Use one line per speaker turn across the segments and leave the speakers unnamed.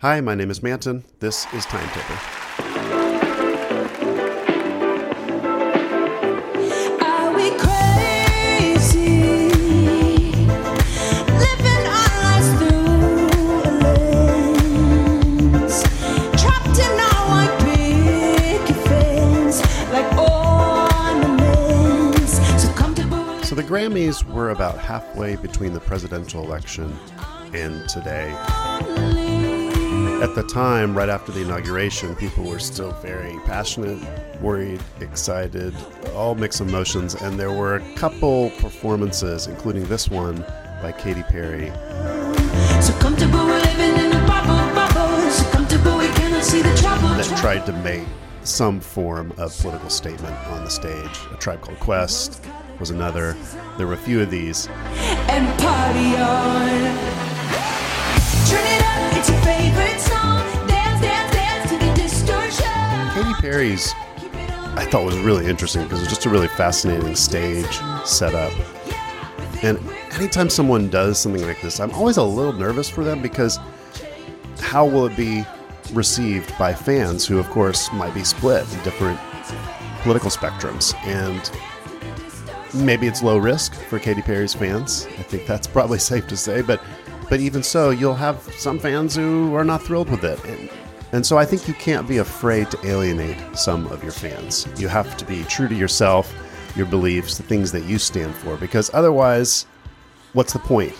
Hi, my name is Manton. This is Timetable.
Are we crazy? Living our lives through a lens. Trapped in our white picket fence like ornaments. So comfortable.
So, the Grammys were about halfway between the presidential election and today. At the time, right after the inauguration, people were still very passionate, worried, excited, all mixed emotions, and there were a couple performances, including this one by Katy Perry,
So comfortable living in a bubble, bubble. So comfortable we cannot see the trouble.
that tried to make some form of political statement on the stage. A Tribe Called Quest was another. There were a few of these.
and party on.
Katy Perry's. I thought was really interesting because it's just a really fascinating stage setup. And anytime someone does something like this, I'm always a little nervous for them because how will it be received by fans who, of course, might be split in different political spectrums? And maybe it's low risk for Katy Perry's fans. I think that's probably safe to say, but but even so, you'll have some fans who are not thrilled with it. And, and so I think you can't be afraid to alienate some of your fans. You have to be true to yourself, your beliefs, the things that you stand for, because otherwise, what's the point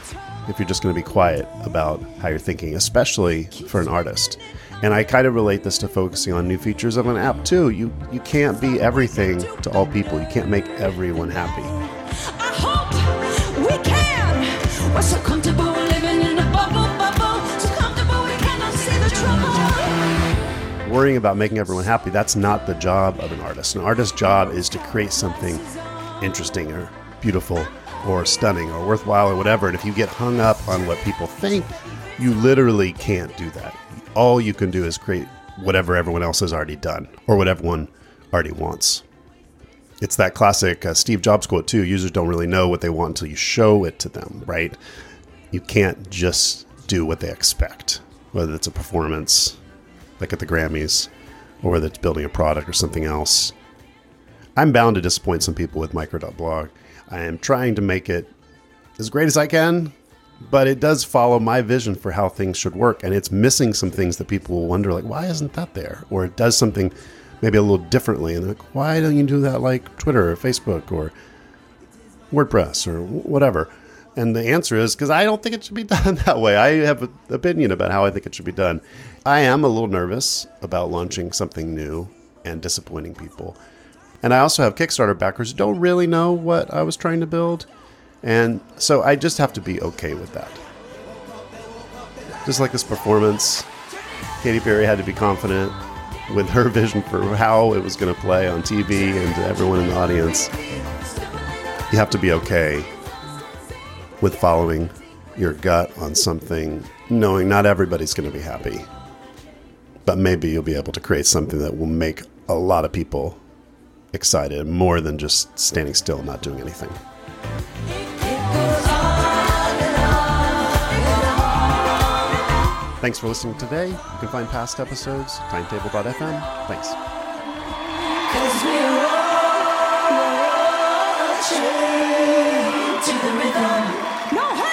if you're just going to be quiet about how you're thinking, especially for an artist? And I kind of relate this to focusing on new features of an app too. You you can't be everything to all people. You can't make everyone happy. Worrying about making everyone happy that's not the job of an artist. An artist's job is to create something interesting or beautiful or stunning or worthwhile or whatever and if you get hung up on what people think you literally can't do that. All you can do is create whatever everyone else has already done or what everyone already wants. It's that classic uh, steve jobs quote too users don't really know what they want until you show it to them right? You can't just do what they expect whether it's a performance like at the Grammys, or whether it's building a product or something else. I'm bound to disappoint some people with micro.blog. I am trying to make it as great as I can, but it does follow my vision for how things should work, and it's missing some things that people will wonder, like, why isn't that there? Or it does something maybe a little differently, and they're like, why don't you do that like Twitter or Facebook or WordPress or whatever? And the answer is because I don't think it should be done that way. I have an opinion about how I think it should be done. I am a little nervous about launching something new and disappointing people. And I also have Kickstarter backers who don't really know what I was trying to build. And so I just have to be okay with that. Just like this performance, Katy Perry had to be confident with her vision for how it was going to play on TV and to everyone in the audience. You have to be okay with following your gut on something, knowing not everybody's going to be happy. But maybe you'll be able to create something that will make a lot of people excited more than just standing still and not doing anything. Thanks for listening today. You can find past episodes, timetable.fm. Thanks.
To the rhythm. No,